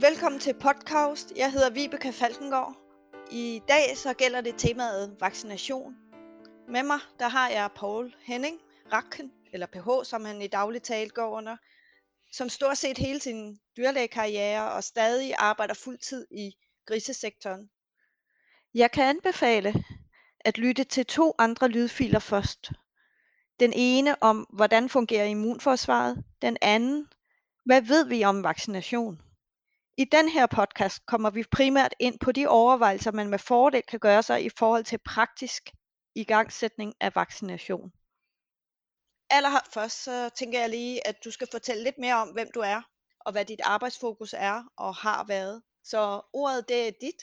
Velkommen til podcast. Jeg hedder Vibeke Falkengård. I dag så gælder det temaet vaccination. Med mig der har jeg Paul Henning Rakken, eller PH, som han i daglig tale går under, som stort set hele sin dyrlægekarriere og stadig arbejder fuldtid i grisesektoren. Jeg kan anbefale at lytte til to andre lydfiler først. Den ene om, hvordan fungerer immunforsvaret. Den anden, hvad ved vi om vaccination? I den her podcast kommer vi primært ind på de overvejelser, man med fordel kan gøre sig i forhold til praktisk igangsætning af vaccination. Allerførst så tænker jeg lige, at du skal fortælle lidt mere om, hvem du er, og hvad dit arbejdsfokus er og har været. Så ordet det er dit.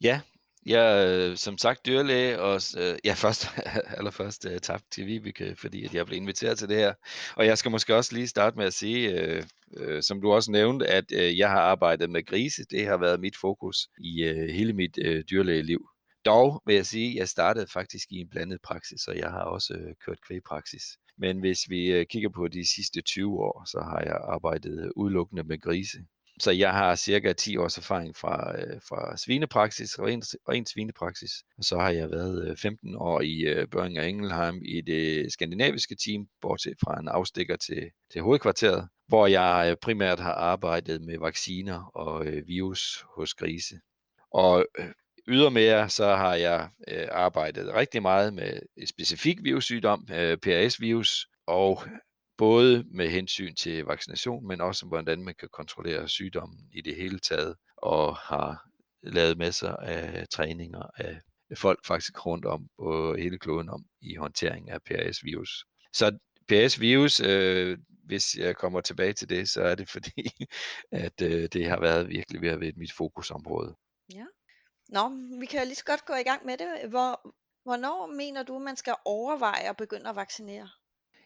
Ja, jeg er som sagt dyrlæge, og øh, ja, først, allerførst øh, tak til Vibeke, fordi at jeg blev inviteret til det her. Og jeg skal måske også lige starte med at sige, øh, øh, som du også nævnte, at øh, jeg har arbejdet med grise. Det har været mit fokus i øh, hele mit øh, dyrlægeliv. Dog vil jeg sige, at jeg startede faktisk i en blandet praksis, og jeg har også øh, kørt kvægpraksis. Men hvis vi øh, kigger på de sidste 20 år, så har jeg arbejdet øh, udelukkende med grise. Så jeg har cirka 10 års erfaring fra, øh, fra svinepraksis, ren, ren svinepraksis. Og så har jeg været øh, 15 år i øh, Børing og Engelheim i det skandinaviske team, bortset fra en afstikker til, til hovedkvarteret, hvor jeg øh, primært har arbejdet med vacciner og øh, virus hos grise. Og øh, ydermere så har jeg øh, arbejdet rigtig meget med et specifik virussygdom, øh, PRS-virus, og både med hensyn til vaccination, men også hvordan man kan kontrollere sygdommen i det hele taget, og har lavet masser af træninger af folk faktisk rundt om på hele kloden om i håndtering af PRS-virus. Så PRS-virus, øh, hvis jeg kommer tilbage til det, så er det fordi, at øh, det har været virkelig ved at være mit fokusområde. Ja. Nå, vi kan lige så godt gå i gang med det. Hvor, hvornår mener du, man skal overveje at begynde at vaccinere?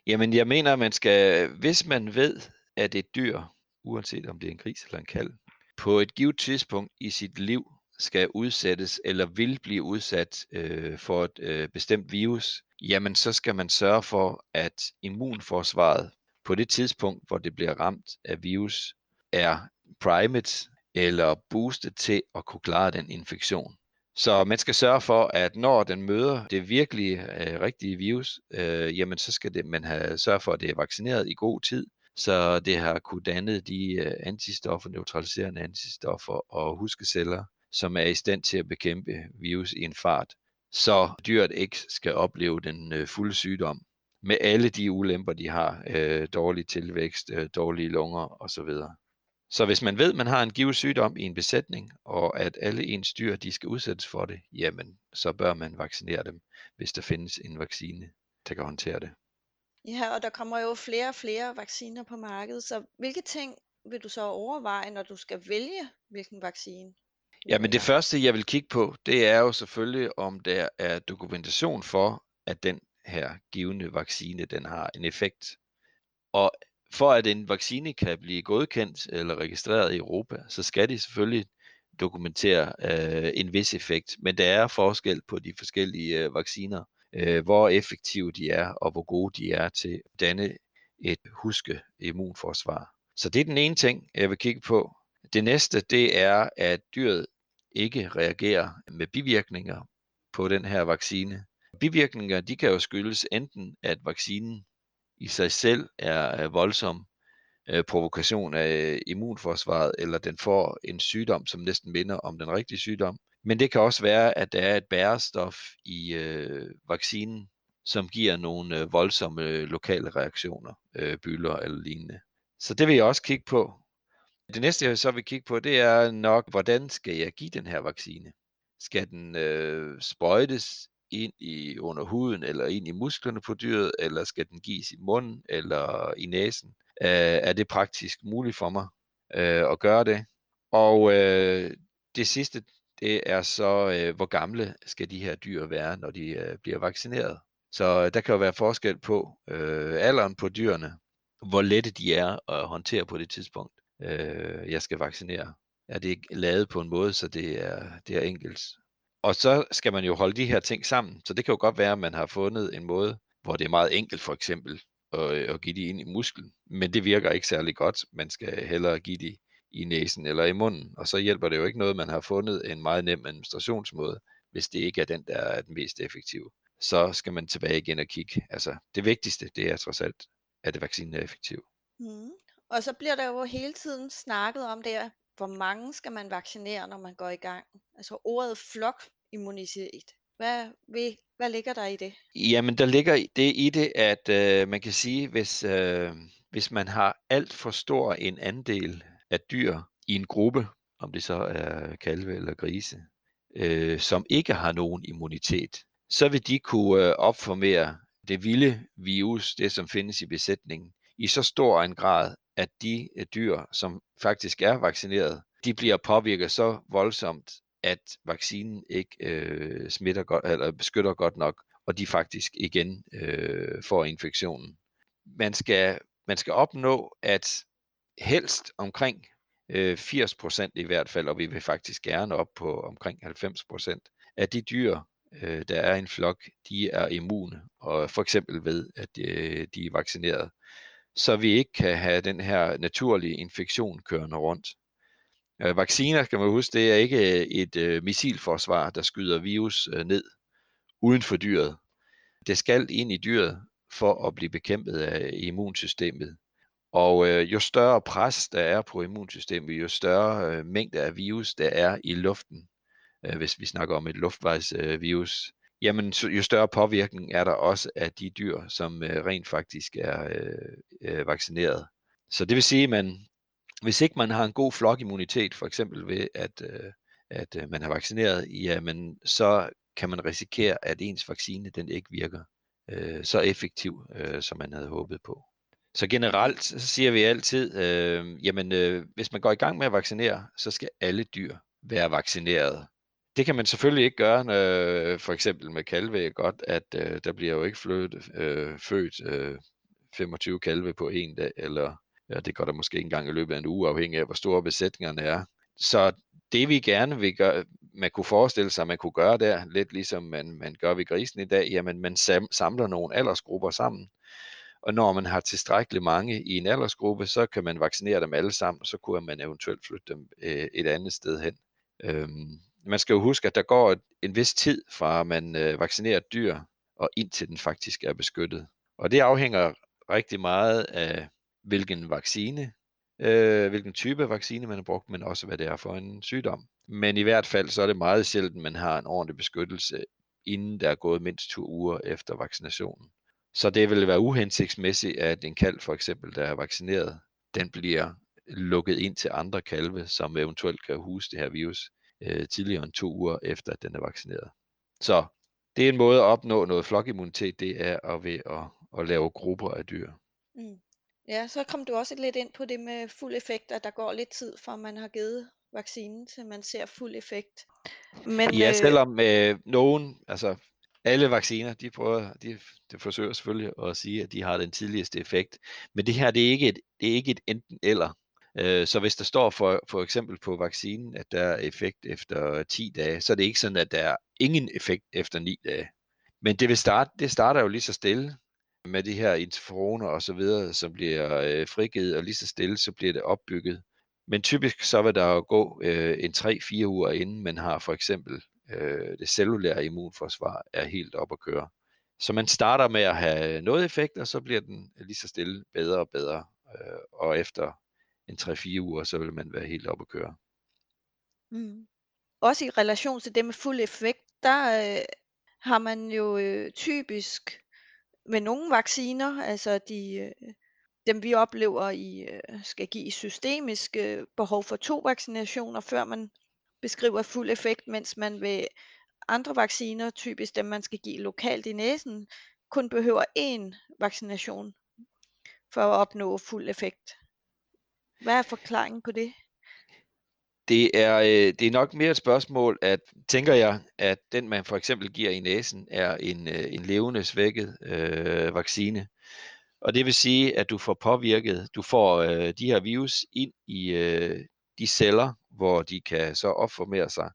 Jamen, jeg mener, man skal, hvis man ved, at et dyr, uanset om det er en gris eller en kalv, på et givet tidspunkt i sit liv skal udsættes eller vil blive udsat øh, for et øh, bestemt virus, jamen så skal man sørge for, at immunforsvaret på det tidspunkt, hvor det bliver ramt af virus, er primet eller boostet til at kunne klare den infektion. Så man skal sørge for, at når den møder det virkelige øh, rigtige virus, øh, jamen så skal det, man have sørge for, at det er vaccineret i god tid, så det har kunne danne de øh, antistoffer, neutraliserende antistoffer og huskeceller, som er i stand til at bekæmpe virus i en fart, så dyret ikke skal opleve den øh, fulde sygdom med alle de ulemper, de har, øh, dårlig tilvækst, øh, dårlige lunger osv. Så hvis man ved, at man har en givet sygdom i en besætning, og at alle ens dyr de skal udsættes for det, jamen så bør man vaccinere dem, hvis der findes en vaccine, der kan håndtere det. Ja, og der kommer jo flere og flere vacciner på markedet, så hvilke ting vil du så overveje, når du skal vælge, hvilken vaccine? Ja, men det første, jeg vil kigge på, det er jo selvfølgelig, om der er dokumentation for, at den her givende vaccine, den har en effekt. Og for at en vaccine kan blive godkendt eller registreret i Europa, så skal de selvfølgelig dokumentere øh, en vis effekt. Men der er forskel på de forskellige øh, vacciner, øh, hvor effektive de er og hvor gode de er til at danne et huske immunforsvar. Så det er den ene ting, jeg vil kigge på. Det næste, det er, at dyret ikke reagerer med bivirkninger på den her vaccine. Bivirkninger, de kan jo skyldes enten, at vaccinen i sig selv er, voldsom øh, provokation af øh, immunforsvaret, eller den får en sygdom, som næsten minder om den rigtige sygdom. Men det kan også være, at der er et bærestof i øh, vaccinen, som giver nogle øh, voldsomme øh, lokale reaktioner, øh, bylder eller lignende. Så det vil jeg også kigge på. Det næste, jeg så vil kigge på, det er nok, hvordan skal jeg give den her vaccine? Skal den øh, sprøjtes ind i under huden eller ind i musklerne på dyret, eller skal den gives i munden eller i næsen? Øh, er det praktisk muligt for mig øh, at gøre det? Og øh, det sidste, det er så, øh, hvor gamle skal de her dyr være, når de øh, bliver vaccineret? Så øh, der kan jo være forskel på øh, alderen på dyrene, hvor lette de er at håndtere på det tidspunkt, øh, jeg skal vaccinere. Er det lavet på en måde, så det er, det er enkelt og så skal man jo holde de her ting sammen. Så det kan jo godt være, at man har fundet en måde, hvor det er meget enkelt for eksempel at, at give de ind i musklen. Men det virker ikke særlig godt. Man skal hellere give de i næsen eller i munden, og så hjælper det jo ikke noget, man har fundet en meget nem administrationsmåde, hvis det ikke er den, der er den mest effektive. Så skal man tilbage igen og kigge. Altså, det vigtigste, det er trods alt, at vaccinen er effektiv. Mm. Og så bliver der jo hele tiden snakket om det, hvor mange skal man vaccinere, når man går i gang? Altså ordet flokimmunitet. Hvad, hvad, hvad ligger der i det? Jamen, der ligger det i det, at øh, man kan sige, hvis, øh, hvis man har alt for stor en andel af dyr i en gruppe, om det så er kalve eller grise, øh, som ikke har nogen immunitet, så vil de kunne øh, opformere det vilde virus, det som findes i besætningen, i så stor en grad, at de øh, dyr, som faktisk er vaccineret, de bliver påvirket så voldsomt, at vaccinen ikke øh, smitter godt, eller beskytter godt nok, og de faktisk igen øh, får infektionen. Man skal, man skal opnå, at helst omkring øh, 80% i hvert fald, og vi vil faktisk gerne op på omkring 90% af de dyr, øh, der er i en flok, de er immune, og for eksempel ved, at øh, de er vaccineret så vi ikke kan have den her naturlige infektion kørende rundt. Øh, vacciner, skal man huske, det er ikke øh, et øh, missilforsvar, der skyder virus øh, ned uden for dyret. Det skal ind i dyret for at blive bekæmpet af immunsystemet. Og øh, jo større pres der er på immunsystemet, jo større øh, mængde af virus der er i luften, øh, hvis vi snakker om et luftvejsvirus, øh, jamen jo større påvirkning er der også af de dyr, som øh, rent faktisk er øh, øh, vaccineret. Så det vil sige, at man, hvis ikke man har en god flokimmunitet, for eksempel ved at, øh, at øh, man har vaccineret, jamen så kan man risikere, at ens vaccine den ikke virker øh, så effektiv, øh, som man havde håbet på. Så generelt så siger vi altid, øh, jamen øh, hvis man går i gang med at vaccinere, så skal alle dyr være vaccineret. Det kan man selvfølgelig ikke gøre, når, øh, for eksempel med kalve godt, at øh, der bliver jo ikke flødt, øh, født øh, 25 kalve på en dag, eller ja, det går der måske ikke engang i løbet af en uge, afhængig af hvor store besætningerne er. Så det vi gerne vil gøre, man kunne forestille sig, at man kunne gøre der, lidt ligesom man, man gør ved grisen i dag, jamen man samler nogle aldersgrupper sammen, og når man har tilstrækkeligt mange i en aldersgruppe, så kan man vaccinere dem alle sammen, og så kunne man eventuelt flytte dem øh, et andet sted hen. Øhm, man skal jo huske, at der går en vis tid fra man øh, vaccinerer et dyr, og indtil den faktisk er beskyttet. Og det afhænger rigtig meget af, hvilken vaccine, øh, hvilken type vaccine man har brugt, men også hvad det er for en sygdom. Men i hvert fald så er det meget sjældent, man har en ordentlig beskyttelse, inden der er gået mindst to uger efter vaccinationen. Så det vil være uhensigtsmæssigt, at en kalv for eksempel, der er vaccineret, den bliver lukket ind til andre kalve, som eventuelt kan huse det her virus øh, tidligere end to uger efter, at den er vaccineret. Så det er en måde at opnå noget flokimmunitet, det er at ved at, at lave grupper af dyr. Mm. Ja, så kom du også lidt ind på det med fuld effekt, at der går lidt tid fra man har givet vaccinen, til man ser fuld effekt. Men, ja, øh... selvom øh, nogen, altså alle vacciner, de prøver, de, de forsøger selvfølgelig at sige, at de har den tidligste effekt. Men det her, det er ikke et, det er ikke et enten eller. Øh, så hvis der står for, for eksempel på vaccinen, at der er effekt efter 10 dage, så er det ikke sådan, at der er ingen effekt efter 9 dage. Men det, vil starte, det starter jo lige så stille med de her interferoner og så videre, som bliver øh, frigivet, og lige så stille, så bliver det opbygget. Men typisk så vil der jo gå øh, en 3-4 uger inden man har for eksempel øh, det cellulære immunforsvar er helt op at køre. Så man starter med at have noget effekt, og så bliver den lige så stille bedre og bedre. Øh, og efter en 3-4 uger, så vil man være helt oppe at køre. Mm. Også i relation til det med fuld effekt, der øh, har man jo øh, typisk med nogle vacciner, altså de, øh, dem vi oplever i øh, skal give systemisk øh, behov for to vaccinationer, før man beskriver fuld effekt, mens man ved andre vacciner, typisk dem man skal give lokalt i næsen, kun behøver én vaccination for at opnå fuld effekt. Hvad er forklaringen på det? Det er, øh, det er nok mere et spørgsmål, at tænker jeg, at den man for eksempel giver i næsen, er en, øh, en levende svækket øh, vaccine. Og det vil sige, at du får påvirket, du får øh, de her virus ind i øh, de celler, hvor de kan så opformere sig.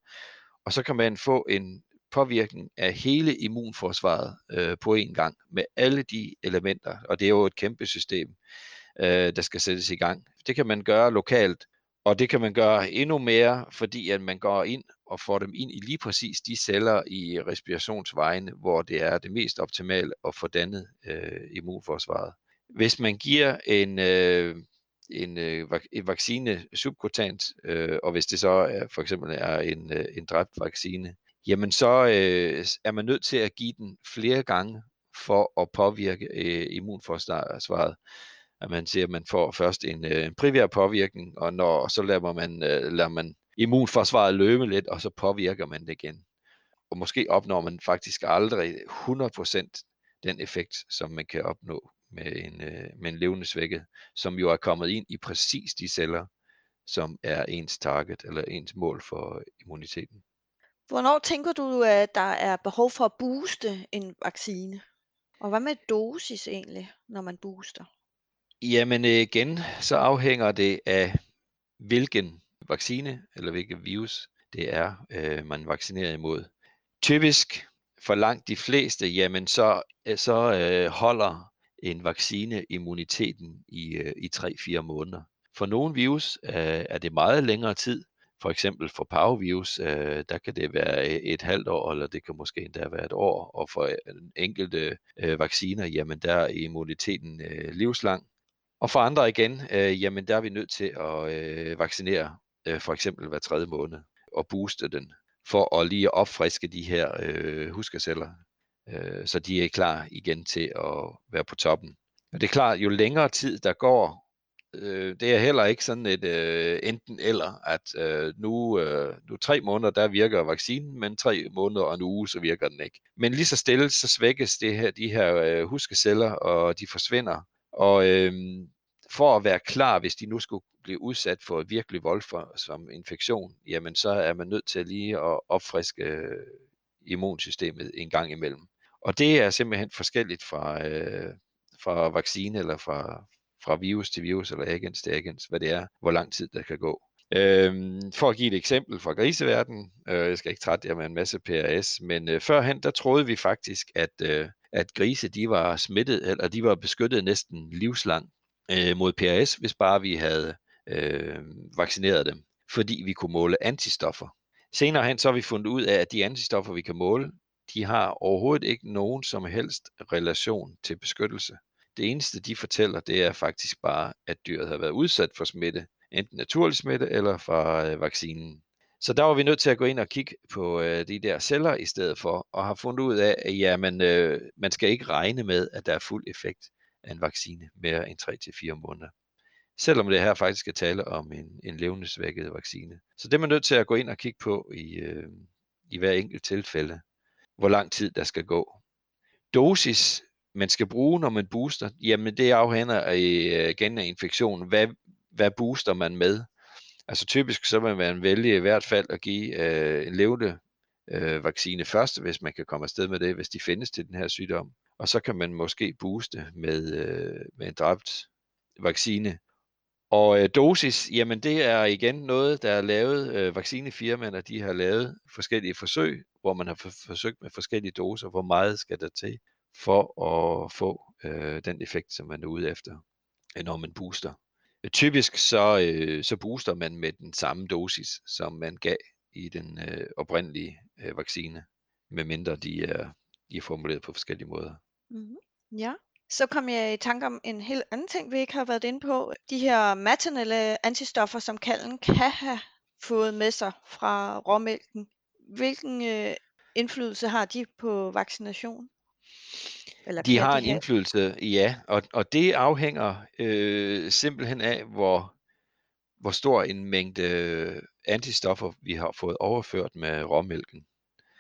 Og så kan man få en påvirkning af hele immunforsvaret øh, på en gang, med alle de elementer, og det er jo et kæmpe system, øh, der skal sættes i gang. Det kan man gøre lokalt, Og det kan man gøre endnu mere, fordi at man går ind og får dem ind i lige præcis de celler i respirationsvejene, hvor det er det mest optimale at få dannet øh, immunforsvaret. Hvis man giver en, øh, en, øh, en vaccine subkutant, øh, og hvis det så er, for eksempel er en, øh, en dræbt vaccine, jamen så øh, er man nødt til at give den flere gange for at påvirke øh, immunforsvaret. At man siger, at man får først en, øh, en primær påvirkning, og når så lader man, øh, lader man immunforsvaret løbe lidt, og så påvirker man det igen. Og måske opnår man faktisk aldrig 100% den effekt, som man kan opnå med en, øh, med en levende svækket, som jo er kommet ind i præcis de celler, som er ens target eller ens mål for immuniteten. Hvornår tænker du, at der er behov for at booste en vaccine? Og hvad med dosis egentlig, når man booster? Jamen øh, igen, så afhænger det af, hvilken vaccine eller hvilket virus det er, øh, man vaccinerer imod. Typisk for langt de fleste, jamen så, øh, så øh, holder en vaccine immuniteten i, øh, i 3-4 måneder. For nogle virus øh, er det meget længere tid. For eksempel for parvovirus, øh, der kan det være øh, et halvt år, eller det kan måske endda være et år. Og for enkelte øh, vacciner, jamen der er immuniteten øh, livslang. Og for andre igen, øh, jamen der er vi nødt til at øh, vaccinere øh, for eksempel hver tredje måned og booste den for at lige opfriske de her øh, huskerceller, øh, så de er klar igen til at være på toppen. Og det er klart, jo længere tid der går, øh, det er heller ikke sådan et øh, enten eller, at øh, nu, øh, nu tre måneder, der virker vaccinen, men tre måneder og en uge, så virker den ikke. Men lige så stille, så svækkes det her, de her øh, huskeceller, og de forsvinder. Og øh, for at være klar, hvis de nu skulle blive udsat for et virkelig voldsom infektion, jamen så er man nødt til lige at opfriske øh, immunsystemet en gang imellem. Og det er simpelthen forskelligt fra, øh, fra vaccine eller fra, fra virus til virus eller agens til agens, hvad det er, hvor lang tid der kan gå. Øhm, for at give et eksempel fra griseverdenen, øh, jeg skal ikke trætte jer med en masse PRS, men øh, førhen der troede vi faktisk, at, øh, at grise de var smittet, eller de var beskyttet næsten livslang øh, mod PRS, hvis bare vi havde øh, vaccineret dem, fordi vi kunne måle antistoffer. Senere hen så har vi fundet ud af, at de antistoffer, vi kan måle, de har overhovedet ikke nogen som helst relation til beskyttelse. Det eneste, de fortæller, det er faktisk bare, at dyret har været udsat for smitte, enten naturlig smitte eller fra øh, vaccinen. Så der var vi nødt til at gå ind og kigge på øh, de der celler i stedet for, og har fundet ud af, at jamen, øh, man skal ikke regne med, at der er fuld effekt af en vaccine mere end 3-4 måneder. Selvom det her faktisk skal tale om en, en levnedsvækket vaccine. Så det er man nødt til at gå ind og kigge på i, øh, i hver enkelt tilfælde hvor lang tid der skal gå. Dosis, man skal bruge, når man booster, jamen det afhænger af, øh, igen infektionen. Hvad, hvad booster man med? Altså typisk så vil man vælge i hvert fald at give øh, en levende øh, vaccine først, hvis man kan komme afsted med det, hvis de findes til den her sygdom. Og så kan man måske booste med, øh, med en dræbt vaccine og øh, dosis, jamen det er igen noget, der er lavet, øh, vaccinefirmaerne, de har lavet forskellige forsøg, hvor man har forsøgt med forskellige doser, hvor meget skal der til for at få øh, den effekt, som man er ude efter, når man booster. Typisk så, øh, så booster man med den samme dosis, som man gav i den øh, oprindelige øh, vaccine, medmindre de er, de er formuleret på forskellige måder. Mm-hmm. Ja, så kom jeg i tanke om en helt anden ting, vi ikke har været inde på. De her maternelle antistoffer, som kalden kan have fået med sig fra råmælken. Hvilken øh, indflydelse har de på vaccination? Eller de har de en have? indflydelse, ja, og, og det afhænger øh, simpelthen af, hvor, hvor stor en mængde antistoffer vi har fået overført med råmælken.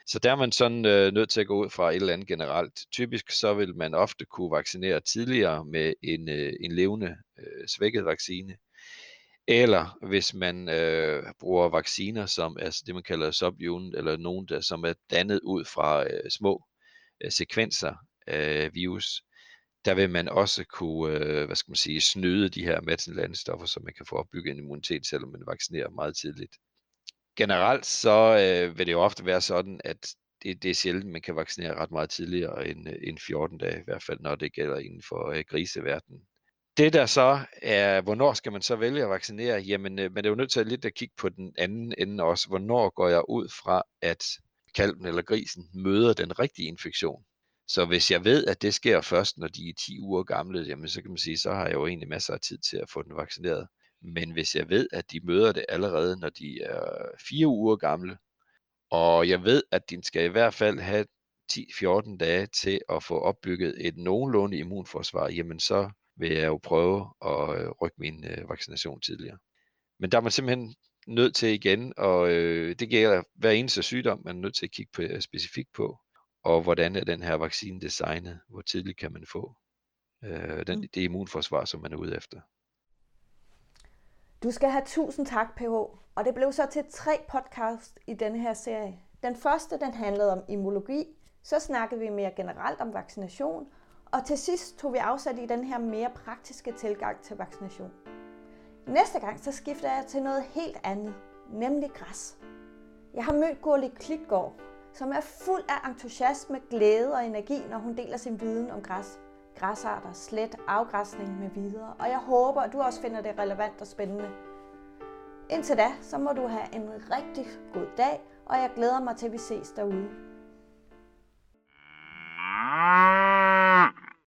Så der er man sådan øh, nødt til at gå ud fra et eller andet generelt. Typisk så vil man ofte kunne vaccinere tidligere med en, øh, en levende øh, svækket vaccine. Eller hvis man øh, bruger vacciner, som er det, man kalder subunit, eller nogen, der som er dannet ud fra øh, små øh, sekvenser øh, virus, der vil man også kunne, øh, hvad skal man sige, snyde de her mattenlandstoffer, så man kan få opbygget en immunitet, selvom man vaccinerer meget tidligt generelt så øh, vil det jo ofte være sådan, at det, det er sjældent, man kan vaccinere ret meget tidligere end, øh, end 14 dage, i hvert fald når det gælder inden for øh, griseverdenen. det der så er, hvornår skal man så vælge at vaccinere? Jamen, øh, man er jo nødt til at lidt at kigge på den anden ende også. Hvornår går jeg ud fra, at kalven eller grisen møder den rigtige infektion? Så hvis jeg ved, at det sker først, når de er 10 uger gamle, jamen så kan man sige, så har jeg jo egentlig masser af tid til at få den vaccineret. Men hvis jeg ved, at de møder det allerede, når de er 4 uger gamle, og jeg ved, at de skal i hvert fald have 10-14 dage til at få opbygget et nogenlunde immunforsvar, jamen så vil jeg jo prøve at øh, rykke min øh, vaccination tidligere. Men der er man simpelthen nødt til igen, og øh, det gælder hver eneste sygdom, man er nødt til at kigge på, specifikt på, og hvordan er den her vaccine designet, hvor tidligt kan man få øh, den, mm. det immunforsvar, som man er ude efter. Du skal have tusind tak, PH. Og det blev så til tre podcast i denne her serie. Den første, den handlede om immunologi. Så snakkede vi mere generelt om vaccination. Og til sidst tog vi afsat i den her mere praktiske tilgang til vaccination. Næste gang, så skifter jeg til noget helt andet, nemlig græs. Jeg har mødt Gurli Klitgaard, som er fuld af entusiasme, glæde og energi, når hun deler sin viden om græs, græsarter, slet, afgræsning med videre. Og jeg håber, at du også finder det relevant og spændende. Indtil da, så må du have en rigtig god dag, og jeg glæder mig til, at vi ses derude.